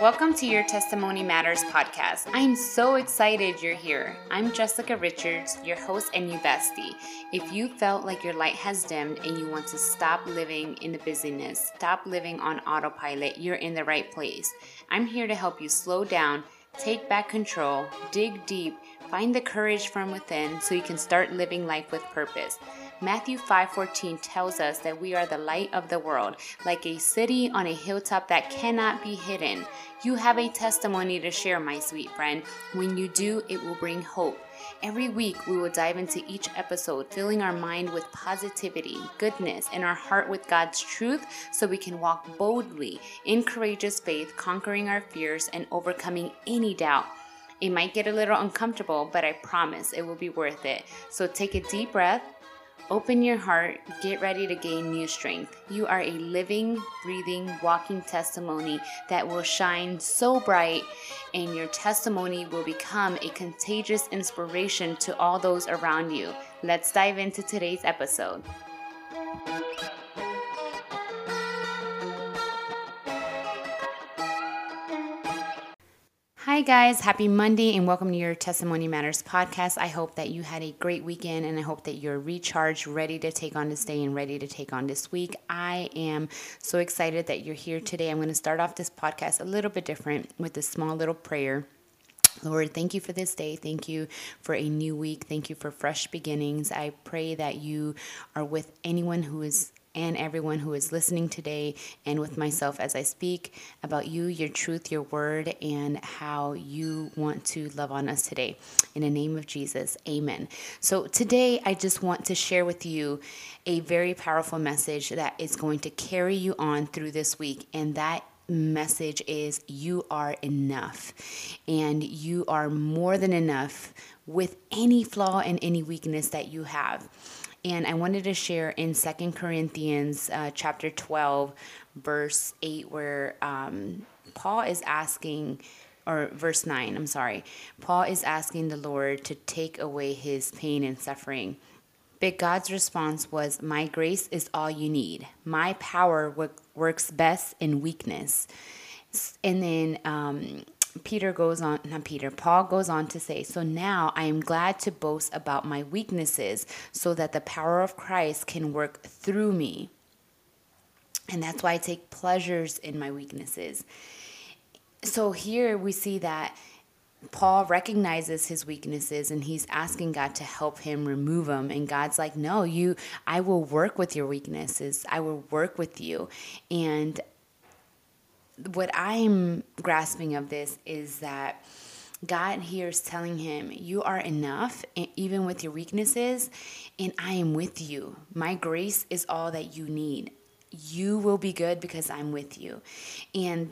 Welcome to your Testimony Matters podcast. I'm so excited you're here. I'm Jecica Richards, your host and you bestie. If you felt like your light has dimmed and you want to stop living in the busyness, stop living on autopilot, you're in the right place. I'm here to help you slow down, take back control, dig deep, find the courage from within so you can start living life with purpose. Matthew 5:14 tells us that we are the light of the world, like a city on a hilltop that cannot be hidden. You have a testimony to share, my sweet friend. When you do, it will bring hope. Every week, we will dive into each episode, filling our mind with positivity, goodness, and our heart with God's truth so we can walk boldly in courageous faith, conquering our fears and overcoming any doubt. It might get a little uncomfortable, but I promise it will be worth it. So take a deep breath Open your heart, get ready to gain new strength. You are a living, breathing, walking testimony that will shine so bright, and your testimony will become a contagious inspiration to all those around you. Let's dive into today's episode. Hi, guys. Happy Monday and welcome to your Testimony Matters podcast. I hope that you had a great weekend and I hope that you're recharged, ready to take on this day and ready to take on this week. I am so excited that you're here today. I'm going to start off this podcast a little bit different with a small little prayer. Lord, thank you for this day. Thank you for a new week. Thank you for fresh beginnings. I pray that you are with anyone who is and everyone who is listening today, and with myself as I speak about you, your truth, your word, and how you want to love on us today. In the name of Jesus, amen. So, today I just want to share with you a very powerful message that is going to carry you on through this week, and that message is you are enough and you are more than enough with any flaw and any weakness that you have and I wanted to share in Second Corinthians uh, chapter 12, verse 8, where um, Paul is asking, or verse 9, I'm sorry, Paul is asking the Lord to take away his pain and suffering. But God's response was, My grace is all you need. My power works best in weakness. And then um, Peter goes on, not Peter, Paul goes on to say, So now I am glad to boast about my weaknesses so that the power of Christ can work through me. And that's why I take pleasures in my weaknesses. So here we see that Paul recognizes his weaknesses and he's asking God to help him remove them and God's like no you I will work with your weaknesses I will work with you and what I'm grasping of this is that God here is telling him, You are enough, even with your weaknesses, and I am with you. My grace is all that you need. You will be good because I'm with you. And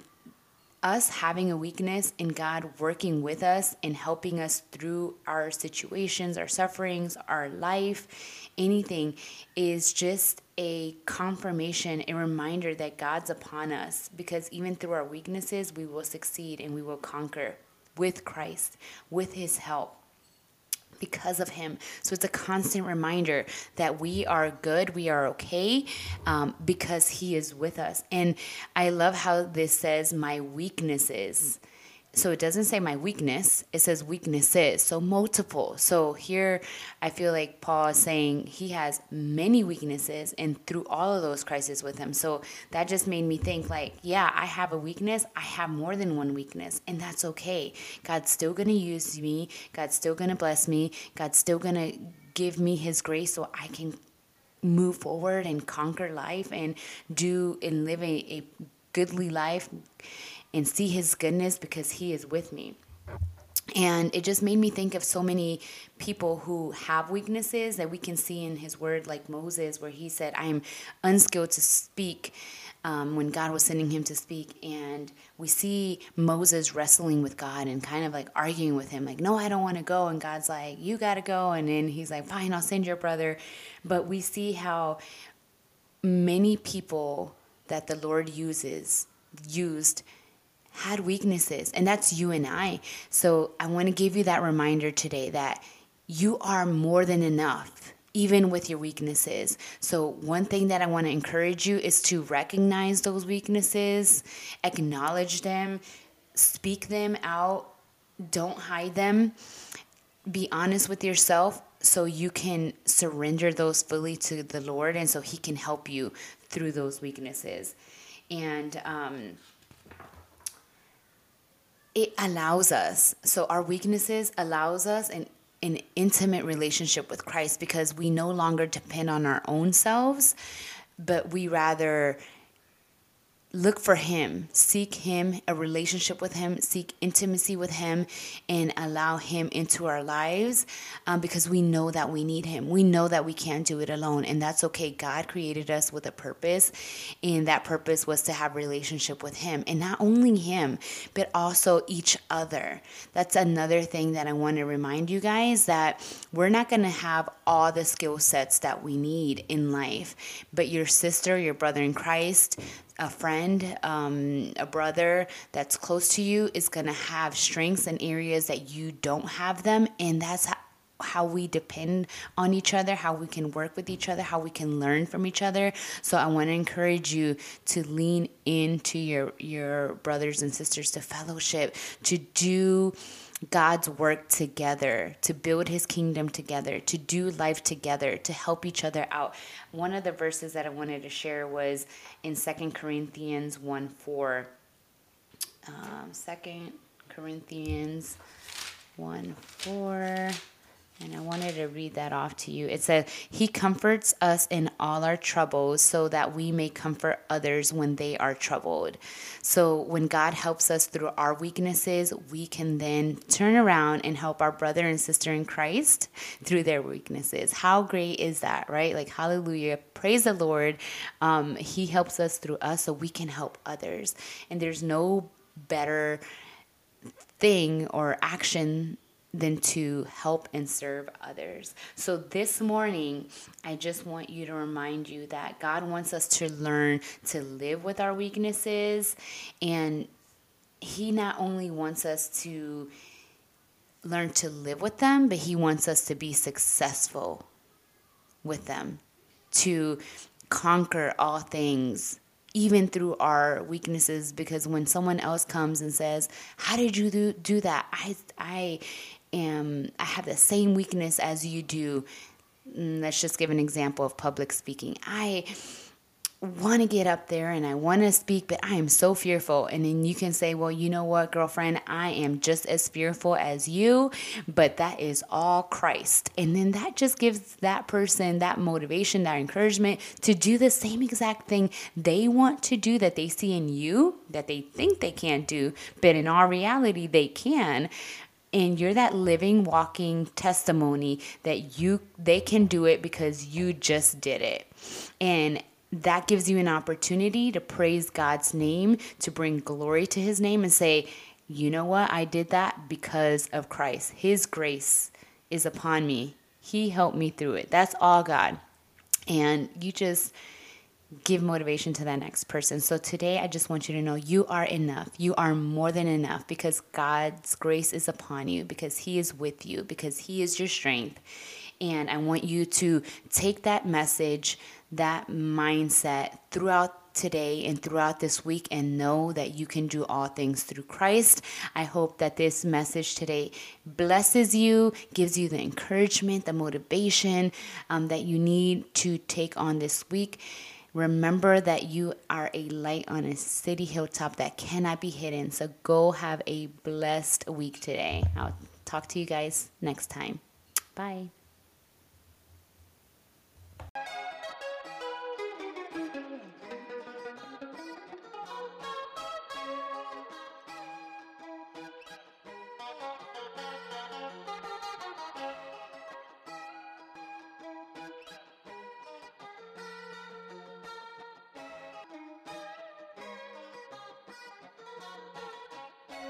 us having a weakness and God working with us and helping us through our situations, our sufferings, our life, anything is just a confirmation, a reminder that God's upon us because even through our weaknesses, we will succeed and we will conquer with Christ, with His help because of him. So it's a constant reminder that we are good, we are okay um, because he is with us. And I love how this says, my weaknesses. So it doesn't say my weakness, it says weaknesses. So multiple. So here I feel like Paul is saying he has many weaknesses and through all of those crises with him. So that just made me think like, yeah, I have a weakness. I have more than one weakness and that's okay. God's still going to use me. God's still going to bless me. God's still going to give me his grace so I can move forward and conquer life and do and live a, a goodly life and see his goodness because he is with me. And it just made me think of so many people who have weaknesses that we can see in his word, like Moses, where he said, I am unskilled to speak um, when God was sending him to speak. And we see Moses wrestling with God and kind of like arguing with him, like, No, I don't want to go. And God's like, You got to go. And then he's like, Fine, I'll send your brother. But we see how many people that the Lord uses used had weaknesses, and that's you and I. So I want to give you that reminder today that you are more than enough, even with your weaknesses. So, one thing that I want to encourage you is to recognize those weaknesses, acknowledge them, speak them out. Don't hide them. Be honest with yourself so you can surrender those fully to the Lord and so He can help you through those weaknesses. And um, it allows us, so our weaknesses allows us an, an intimate relationship with Christ because we no longer depend on our own selves, but we rather look for him seek him a relationship with him seek intimacy with him and allow him into our lives um, because we know that we need him. We know that we can't do it alone and that's okay. God created us with a purpose and that purpose was to have relationship with him and not only him but also each other. That's another thing that i want to remind you guys that we're not going to have all the skill sets that we need in life but your sister your brother in christ a friend, um, a brother that's close to you is going to have strengths and areas that you don't have them. And that's how, we depend on each other, how we can work with each other, how we can learn from each other. So I want to encourage you to lean into your your brothers and sisters to fellowship, to do God's work together, to build his kingdom together, to do life together, to help each other out. One of the verses that I wanted to share was in Second Corinthians 1 4. Um, 2 Corinthians 1 4. And I wanted to read that off to you. It says, He comforts us in all our troubles so that we may comfort others when they are troubled. So when God helps us through our weaknesses, we can then turn around and help our brother and sister in Christ through their weaknesses. How great is that, right? Like, hallelujah. Praise the Lord. Um, he helps us through us so we can help others. And there's no better thing or action than to help and serve others. So this morning, I just want you to remind you that God wants us to learn to live with our weaknesses and he not only wants us to learn to live with them, but he wants us to be successful with them, to conquer all things even through our weaknesses because when someone else comes and says how did you do, do that i i am I have the same weakness as you do. Mm, let's just give an example of public speaking. I want to get up there and I want to speak, but I am so fearful. And then you can say, Well, you know what, girlfriend, I am just as fearful as you, but that is all Christ. And then that just gives that person that motivation, that encouragement to do the same exact thing they want to do that they see in you, that they think they can't do, but in our reality, they can and you're that living walking testimony that you they can do it because you just did it. And that gives you an opportunity to praise God's name to bring glory to his name and say you know what? I did that because of Christ. His grace is upon me. He helped me through it. That's all God. And you just give motivation to that next person. So today, I just want you to know you are enough. You are more than enough because God's grace is upon you, because He is with you, because He is your strength. And I want you to take that message, that mindset throughout today and throughout this week and know that you can do all things through Christ. I hope that this message today blesses you, gives you the encouragement, the motivation um, that you need to take on this week. Remember that you are a light on a city hilltop that cannot be hidden. So go have a blessed week today. I'll talk to you guys next time. Bye.